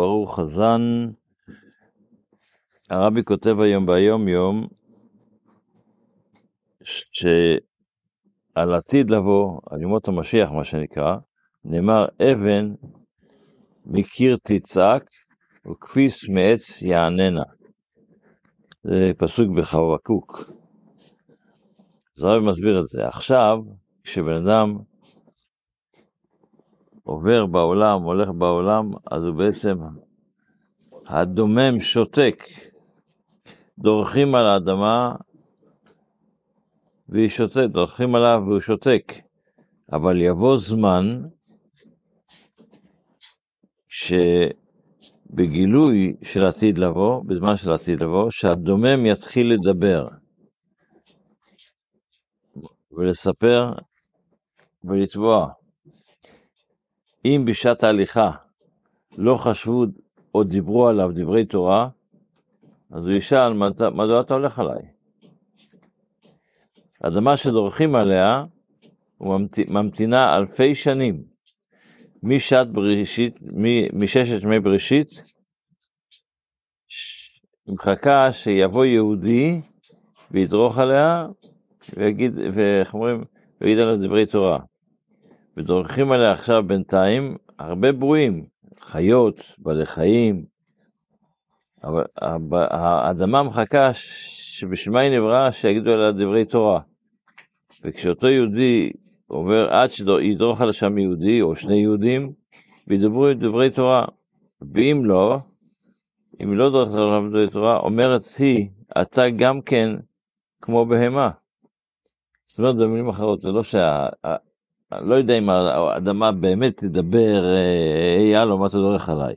ברוך חזן. הרבי כותב היום ביום יום, שעל עתיד לבוא, על ימות המשיח מה שנקרא, נאמר אבן מקיר תצעק וכפיס מעץ יעננה. זה פסוק בחבקוק. אז הרב מסביר את זה. עכשיו, כשבן אדם עובר בעולם, הולך בעולם, אז הוא בעצם, הדומם שותק. דורכים על האדמה והיא שותק, דורכים עליו והוא שותק. אבל יבוא זמן שבגילוי של עתיד לבוא, בזמן של עתיד לבוא, שהדומם יתחיל לדבר ולספר ולתבוע. אם בשעת ההליכה לא חשבו או דיברו עליו דברי תורה, אז הוא ישאל, מדוע אתה הולך עליי? אדמה שדורכים עליה, ממתינה אלפי שנים, משעת בראשית, מששת ימי בראשית, מחכה שיבוא יהודי וידרוך עליה, ויגיד, ואיך אומרים, ויגיד עליה דברי תורה. ודורכים עליה עכשיו בינתיים הרבה ברואים, חיות, בעלי חיים, אבל האדמה מחכה שבשביל מה היא נבראה, שיגידו עליה דברי תורה. וכשאותו יהודי עובר עד שידרוך על שם יהודי או שני יהודים, וידברו דברי תורה. ואם לא, אם לא דורכת עליו דברי תורה, אומרת היא, אתה גם כן כמו בהמה. זאת אומרת, במילים אחרות, זה לא שה... לא יודע אם האדמה באמת תדבר, היי אה, הלו, מה אתה דורך עליי?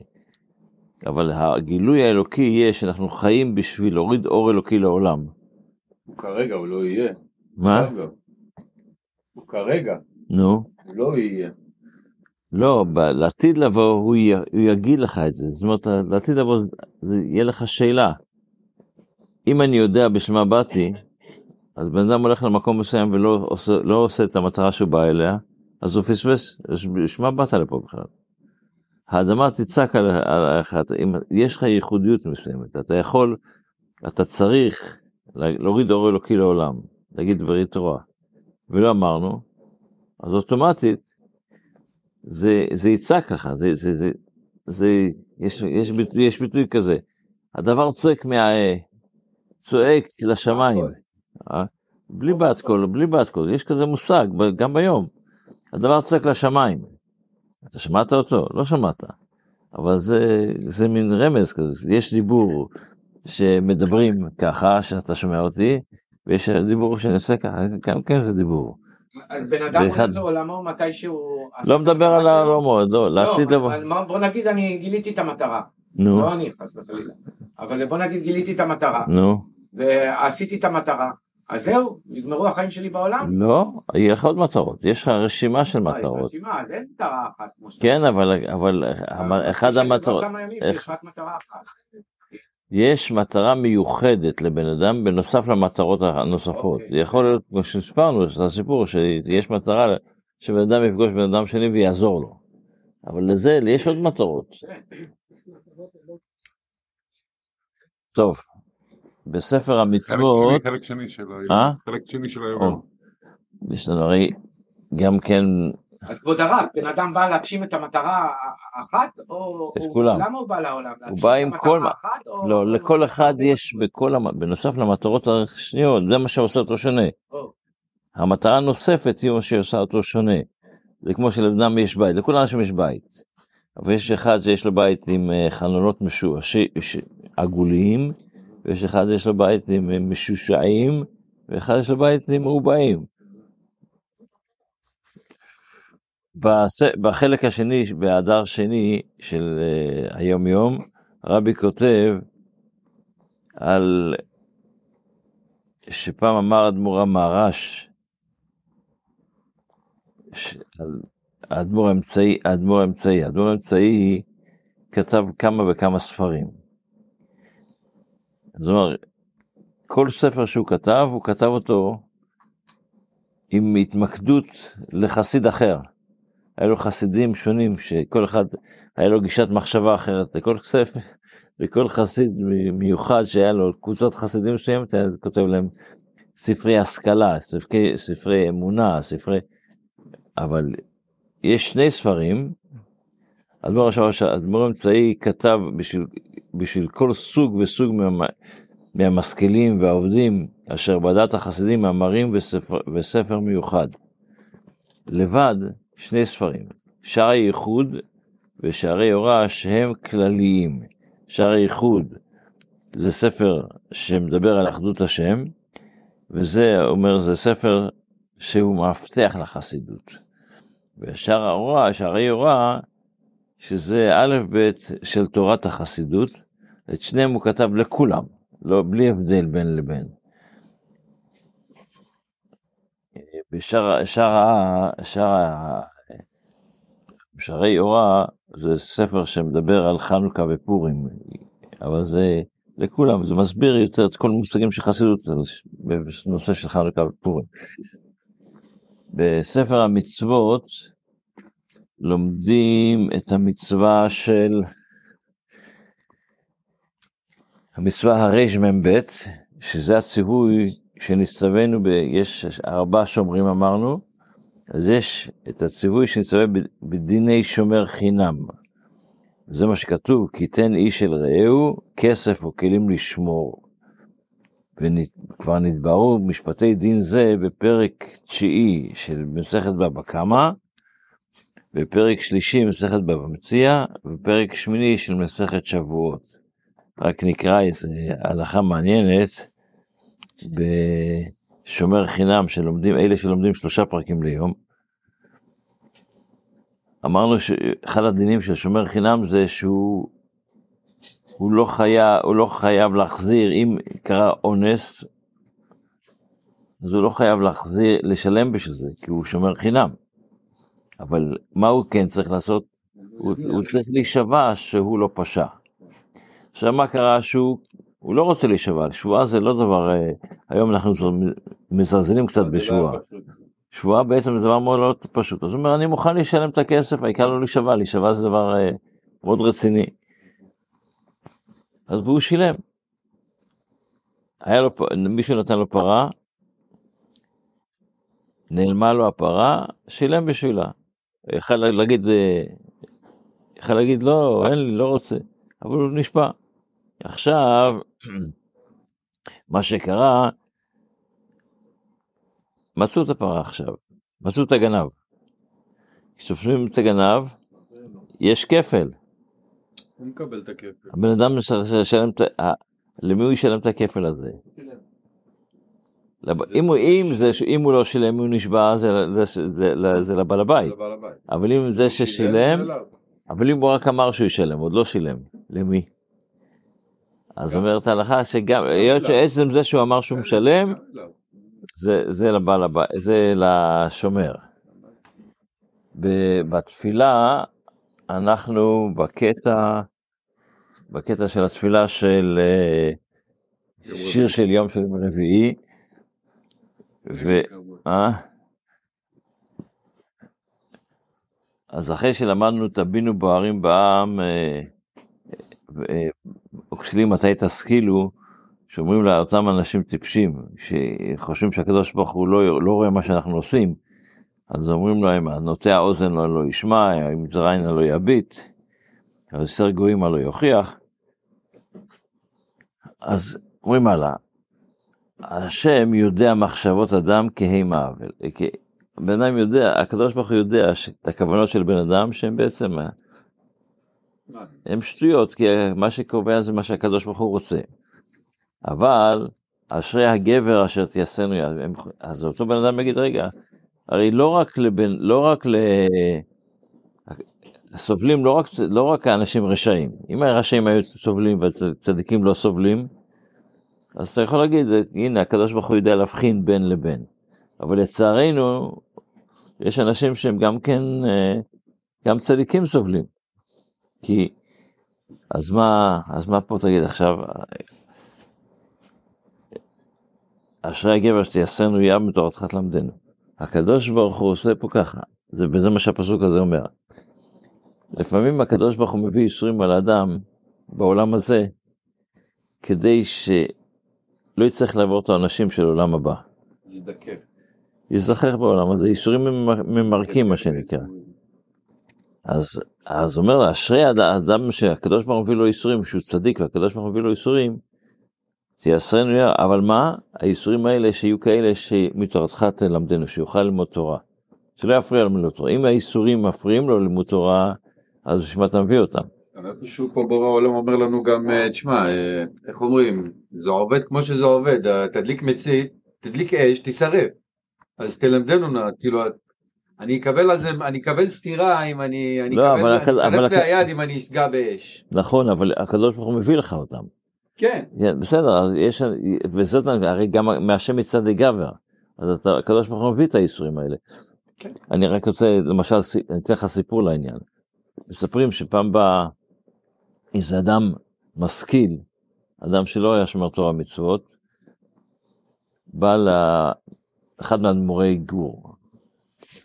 אבל הגילוי האלוקי יהיה שאנחנו חיים בשביל להוריד אור אלוקי לעולם. הוא כרגע, הוא לא יהיה. מה? הוא כרגע. נו. הוא לא יהיה. לא, לעתיד לבוא הוא, י, הוא יגיד לך את זה, זאת אומרת, לעתיד לבוא זה יהיה לך שאלה. אם אני יודע בשביל מה באתי, אז בן אדם הולך למקום מסוים ולא עושה, לא עושה את המטרה שהוא בא אליה, אז הוא פספס, בשביל מה באת לפה בכלל? האדמה תצעק עליך, אם יש לך ייחודיות מסוימת, אתה יכול, אתה צריך להוריד אור אלוקי לעולם, להגיד דברי תורה, ולא אמרנו, אז אוטומטית זה, זה יצעק לך, זה, זה, זה, זה, יש, יש, ביטוי, יש ביטוי כזה, הדבר צועק מהאה, צועק לשמיים. אה? בלי בת קול, בלי בת קול, יש כזה מושג, גם ביום. הדבר צועק לשמיים. אתה שמעת אותו? לא שמעת. אבל זה, זה מין רמז כזה, יש דיבור שמדברים ככה, שאתה שומע אותי, ויש דיבור שאני עושה ככה, גם כן זה דיבור. אז בן אדם. הולך לעולמו מתי שהוא... לא מדבר על העולמו, לא, לעתיד לבוא. בוא נגיד אני גיליתי את המטרה. נו. לא אני חס וחלילה. אבל בוא נגיד גיליתי את המטרה. נו. ועשיתי את המטרה. אז זהו, נגמרו החיים שלי בעולם? לא, יהיה לך עוד מטרות, יש לך רשימה של אה, מטרות. יש רשימה, אז אין מטרה אחת כמו שאתה כן, אבל, אבל אחד המטרות... יש מטרה מיוחדת לבן אדם בנוסף למטרות הנוספות. אוקיי. יכול להיות, כמו שהסברנו, את הסיפור, שיש מטרה שבן אדם יפגוש בן אדם שני ויעזור לו. אבל לזה, יש עוד מטרות. טוב, בספר המצוות... חלק שני של היום. אה? חלק שני של היום. יש לנו הרי גם כן... אז כבוד הרב, בן אדם בא להגשים את המטרה האחת, או... את כולם. למה הוא בא לעולם? הוא בא עם כל... לא, לכל אחד יש בכל... בנוסף למטרות השניות, זה מה שעושה אותו שונה. המטרה הנוספת היא מה שעושה אותו שונה. זה כמו שלבן אדם יש בית, לכל אנשים יש בית. אבל יש אחד שיש לו בית עם אה, חלונות משועשים, עגוליים, ויש אחד יש לו בית עם משושעים, ואחד יש לו בית עם מרובעים. בחלק השני, בהדר שני של uh, היום יום, רבי כותב על שפעם אמר אדמו"ר המהר"ש, האדמו"ר האמצעי, האדמו"ר האמצעי, האדמו"ר האמצעי כתב כמה וכמה ספרים. זאת אומרת, כל ספר שהוא כתב, הוא כתב אותו עם התמקדות לחסיד אחר. היה לו חסידים שונים, שכל אחד היה לו גישת מחשבה אחרת, לכל ספר, לכל חסיד מיוחד שהיה לו קבוצות חסידים מסוימת, היה כותב להם ספרי השכלה, ספרי, ספרי אמונה, ספרי... אבל יש שני ספרים, אדמו"ר האדמו"ר האמצעי כתב בשביל, בשביל כל סוג וסוג מה, מהמשכילים והעובדים אשר בדת החסידים מאמרים וספר, וספר מיוחד. לבד שני ספרים, שערי ייחוד ושערי הוראה שהם כלליים. שערי ייחוד זה ספר שמדבר על אחדות השם, וזה אומר זה ספר שהוא מפתח לחסידות. ושער ההוראה, שערי הוראה, שזה א' ב' של תורת החסידות, את שניהם הוא כתב לכולם, לא, בלי הבדל בין לבין. בשער, שער, שער, שערי הוראה זה ספר שמדבר על חנוכה ופורים, אבל זה לכולם, זה מסביר יותר את כל המושגים של חסידות בנושא של חנוכה ופורים. בספר המצוות לומדים את המצווה של המצווה הרמ"ב, שזה הציווי שנצטווינו, ב... יש ארבע שומרים אמרנו, אז יש את הציווי שנצטווה בדיני שומר חינם. זה מה שכתוב, כי תן איש אל רעהו כסף או כלים לשמור. וכבר נתברו משפטי דין זה בפרק תשיעי של מסכת בבא קמא, בפרק שלישי מסכת בבא מציע, ופרק שמיני של מסכת שבועות. רק נקרא איזה הלכה מעניינת בשומר חינם שלומדים, אלה שלומדים שלושה פרקים ליום. אמרנו שאחד הדינים של שומר חינם זה שהוא הוא לא, חייב, הוא לא חייב להחזיר, אם קרה אונס, אז הוא לא חייב להחזיר, לשלם בשביל זה, כי הוא שומר חינם. אבל מה הוא כן צריך לעשות? הוא, הוא צריך להישבע שהוא לא פשע. עכשיו מה קרה שהוא הוא לא רוצה להישבע, שבועה זה לא דבר, אה, היום אנחנו מזלזלים קצת בשבועה. שבועה בעצם זה דבר מאוד לא פשוט. אז הוא אומר, אני מוכן לשלם את הכסף, העיקר לא להישבע, להישבע זה דבר אה, מאוד רציני. אז והוא שילם. היה לו, מישהו נתן לו פרה, נעלמה לו הפרה, שילם בשבילה. יכול להגיד, אה, יכול להגיד לא, אין לי, לא רוצה, אבל הוא נשבע. עכשיו, מה שקרה, מצאו את הפרה עכשיו, מצאו את הגנב. כשתופסים את הגנב, יש כפל. הוא מקבל את הכפל. הבן אדם את ה... למי הוא ישלם את הכפל הזה? אם הוא, אם, זה, אם הוא לא שילם, הוא נשבע, זה, זה, זה, זה לבעל הבית. אבל אם זה ששילם, אבל אם הוא רק אמר שהוא ישלם, עוד לא שילם, למי? אז אומרת ההלכה שגם, היות שעצם זה שהוא אמר שהוא משלם, זה, לבעל הבית, זה לשומר. בתפילה, אנחנו בקטע, בקטע של התפילה של אה, שיר של יום של רביעי, ו... אה? אז אחרי שלמדנו תבינו בוערים בעם, וכשלי מתי תשכילו, שאומרים לאותם אנשים טיפשים, שחושבים שהקדוש ברוך הוא לא, לא רואה מה שאנחנו עושים, אז אומרים להם, נוטע האוזן לא, לא ישמע, אם זרעינה לא יביט, הסר גויים מה לא יוכיח. אז אומרים הלאה, השם יודע מחשבות אדם כהמה עוול. בן אדם יודע, הקדוש ברוך הוא יודע את הכוונות של בן אדם שהם בעצם, הם שטויות, כי מה שקובע זה מה שהקדוש ברוך הוא רוצה. אבל אשרי הגבר אשר תייסנו, אז אותו בן אדם יגיד, רגע, הרי לא רק לבן, לא רק ל... סובלים לא רק, לא רק האנשים רשעים, אם הרשעים היו סובלים והצדיקים לא סובלים, אז אתה יכול להגיד, הנה הקדוש ברוך הוא יודע להבחין בין לבין, אבל לצערנו יש אנשים שהם גם כן, אה, גם צדיקים סובלים, כי אז מה, אז מה פה תגיד עכשיו, אשרי הגבר שתייסנו ים מתורתך תלמדנו. הקדוש ברוך הוא עושה פה ככה, זה, וזה מה שהפסוק הזה אומר. לפעמים הקדוש ברוך הוא מביא ייסורים על האדם בעולם הזה, כדי שלא יצטרך לעבור את העונשים של עולם הבא. יזדקר. ייזכר בעולם הזה, ייסורים ממרקים מה שנקרא. אז, אז אומר לה, אשרי האדם שהקדוש ברוך הוא מביא לו ייסורים, שהוא צדיק והקדוש ברוך הוא מביא לו ייסורים, תייסרנו, אבל מה? הייסורים האלה שיהיו כאלה שמתורתך תלמדנו, שיוכל ללמוד תורה. שלא יפריע ללמוד תורה. אם הייסורים מפריעים לו ללמוד תורה, אז בשביל מה אתה מביא אותם? איפשהו פה בורא העולם אומר לנו גם, אה, תשמע, אה, איך אומרים, זה עובד כמו שזה עובד, תדליק מצית, תדליק אש, תשרף. אז תלמדנו נא, כאילו, אני אקבל על זה, אני אקבל סטירה אם אני, אני לא, אקבל, אבל, אני אשרף לי היד אם אני אשגע באש. נכון, אבל הקדוש ברוך הוא מביא לך אותם. כן. בסדר, יש, וזאת הרי גם מהשם מצד גבר, אז אתה, הקדוש ברוך הוא מביא את הייסורים האלה. כן. אני רק רוצה, למשל, אני אתן לך סיפור לעניין. מספרים שפעם בא איזה אדם משכיל, אדם שלא היה שומר תורה מצוות, בא לאחד מהאדמו"רי גור,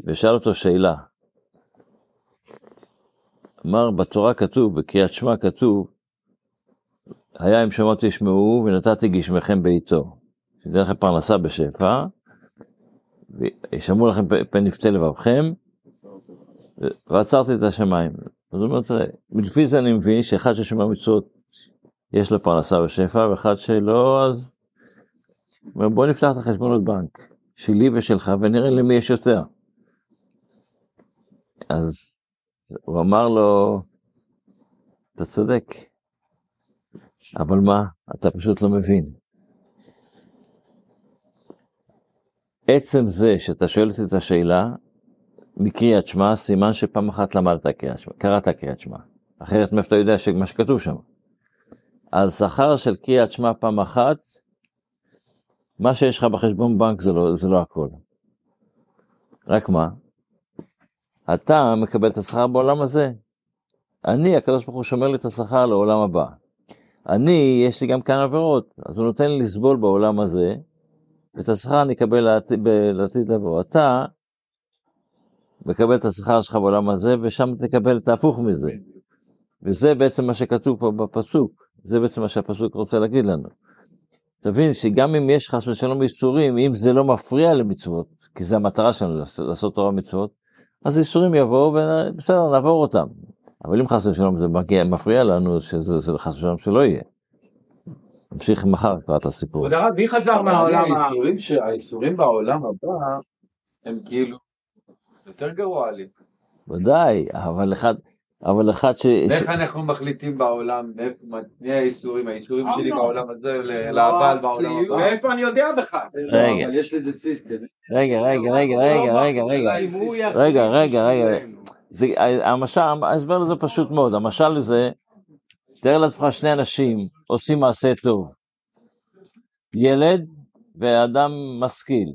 ושאל אותו שאלה. אמר, בתורה כתוב, בקריאת שמע כתוב, היה אם שמות תשמעו ונתתי גשמכם בעיתו. שתהיה לכם פרנסה בשפע, וישמעו לכם פן נפתה לבבכם, ועצרתי את השמיים. אז הוא אומר, לפי זה אני מבין שאחד ששומע מצוות יש לו פרנסה בשפע, ואחד שלא, אז... בוא נפתח את החשבונות בנק, שלי ושלך, ונראה למי יש יותר. אז הוא אמר לו, אתה צודק, אבל מה, אתה פשוט לא מבין. עצם זה שאתה שואל אותי את השאלה, מקריאת שמע, סימן שפעם אחת למדת קריאת שמע, קראת קריאת שמע. אחרת מאיפה אתה יודע מה שכתוב שם. אז שכר של קריאת שמע פעם אחת, מה שיש לך בחשבון בנק זה לא, זה לא הכל. רק מה? אתה מקבל את השכר בעולם הזה. אני, הקדוש ברוך הוא שומר לי את השכר לעולם הבא. אני, יש לי גם כאן עבירות, אז הוא נותן לי לסבול בעולם הזה, ואת השכר אני אקבל לעתיד לבוא. אתה מקבל את השכר שלך בעולם הזה, ושם תקבל את ההפוך מזה. וזה בעצם מה שכתוב פה בפסוק, זה בעצם מה שהפסוק רוצה להגיד לנו. תבין שגם אם יש חס ושלום איסורים, אם זה לא מפריע למצוות, כי זה המטרה שלנו לעשות תורה מצוות, אז איסורים יבואו ובסדר, נעבור אותם. אבל אם חס ושלום זה מגיע, מפריע לנו, שזה חס ושלום שלא יהיה. נמשיך מחר כבר את הסיפור. כבוד הרב, מי חזר מהעולם. האיסורים בעולם הבא הם כאילו יותר גרוע לי. ודאי, אבל אחד, אבל אחד ש... איך אנחנו מחליטים בעולם, מי האיסורים, האיסורים שלי בעולם הזה לבעל בעולם הבא? מאיפה אני יודע בכלל? רגע. אבל יש לזה סיסטם. רגע, רגע, רגע, רגע, רגע, רגע. רגע, רגע, רגע. זה, המשל, ההסבר לזה פשוט מאוד, המשל לזה, תאר לעצמך שני אנשים עושים מעשה טוב, ילד ואדם משכיל.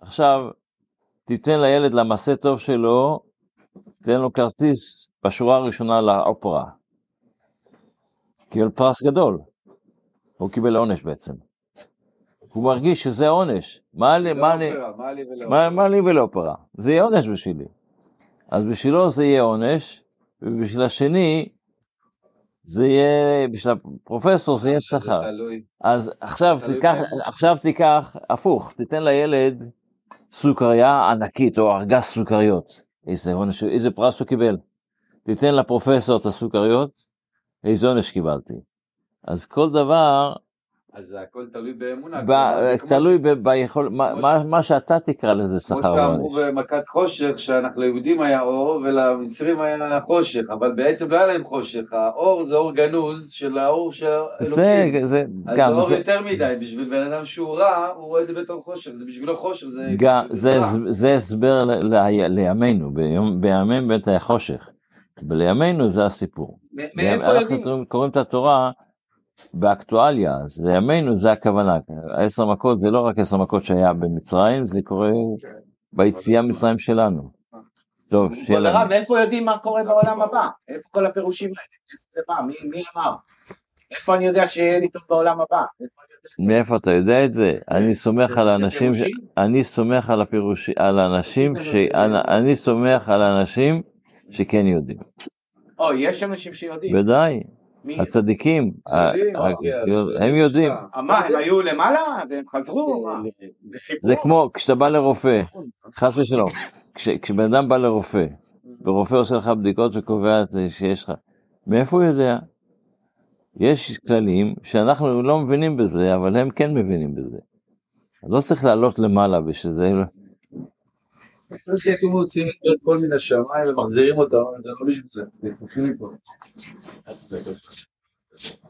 עכשיו, תיתן לילד למעשה טוב שלו, תן לו כרטיס בשורה הראשונה לאופרה. קיבל פרס גדול, הוא קיבל עונש בעצם. הוא מרגיש שזה עונש, מה לי, מה לי, מה לי ולאופרה, זה יהיה עונש בשבילי. אז בשבילו זה יהיה עונש, ובשביל השני, זה יהיה, בשביל הפרופסור זה יהיה שכר. אז עכשיו תיקח, עכשיו תיקח, הפוך, תיתן לילד סוכריה ענקית או ארגז סוכריות. איזה עונש, איזה פרס הוא קיבל. תיתן לפרופסור את הסוכריות, איזה עונש קיבלתי. אז כל דבר, אז זה הכל תלוי באמונה. ב- תלוי ב- ביכול, מה- מה- מה שאתה תקרא לזה כמו שכר שאמרו ועונש. במכת חושך, שאנחנו ליהודים היה אור ולמצרים היה חושך, אבל בעצם לא היה להם חושך, האור זה אור גנוז של האור של זה, אלוקים. זה, אז גם, זה אור זה, יותר מדי, בשביל בן אדם שהוא רע, הוא רואה את זה בתור חושך, זה בשבילו חושך, זה... גם, זה, רע. זה הסבר ל- ל- לימינו, ביום- בימיהם באמת היה חושך. ולימינו זה הסיפור. מאיפה אנחנו יודעים? קוראים- קוראים את התורה באקטואליה, אז לימינו זה הכוונה. העשר מכות זה לא רק עשר מכות שהיה במצרים, זה קורה ביציאה ממצרים שלנו. טוב, שיהיה כבוד הרב, לנו. מאיפה יודעים מה קורה בעולם הבא? איפה כל הפירושים האלה? איפה זה בא? מי אמר? איפה אני יודע שיהיה לי טוב בעולם הבא? איפה מאיפה אתה יודע את זה? אני סומך על אנשים, אני סומך על הפירושים, על אנשים, אני סומך על אנשים שכן יודעים. או, יש אנשים שיודעים. ודאי. הצדיקים, הם יודעים. מה, הם היו למעלה והם חזרו? זה כמו כשאתה בא לרופא, חס ושלום, כשבן אדם בא לרופא, ורופא עושה לך בדיקות וקובע שיש לך, מאיפה הוא יודע? יש כללים שאנחנו לא מבינים בזה, אבל הם כן מבינים בזה. לא צריך לעלות למעלה בשביל זה. הם מוציאים את כל מיני שמיים ומחזירים אותם,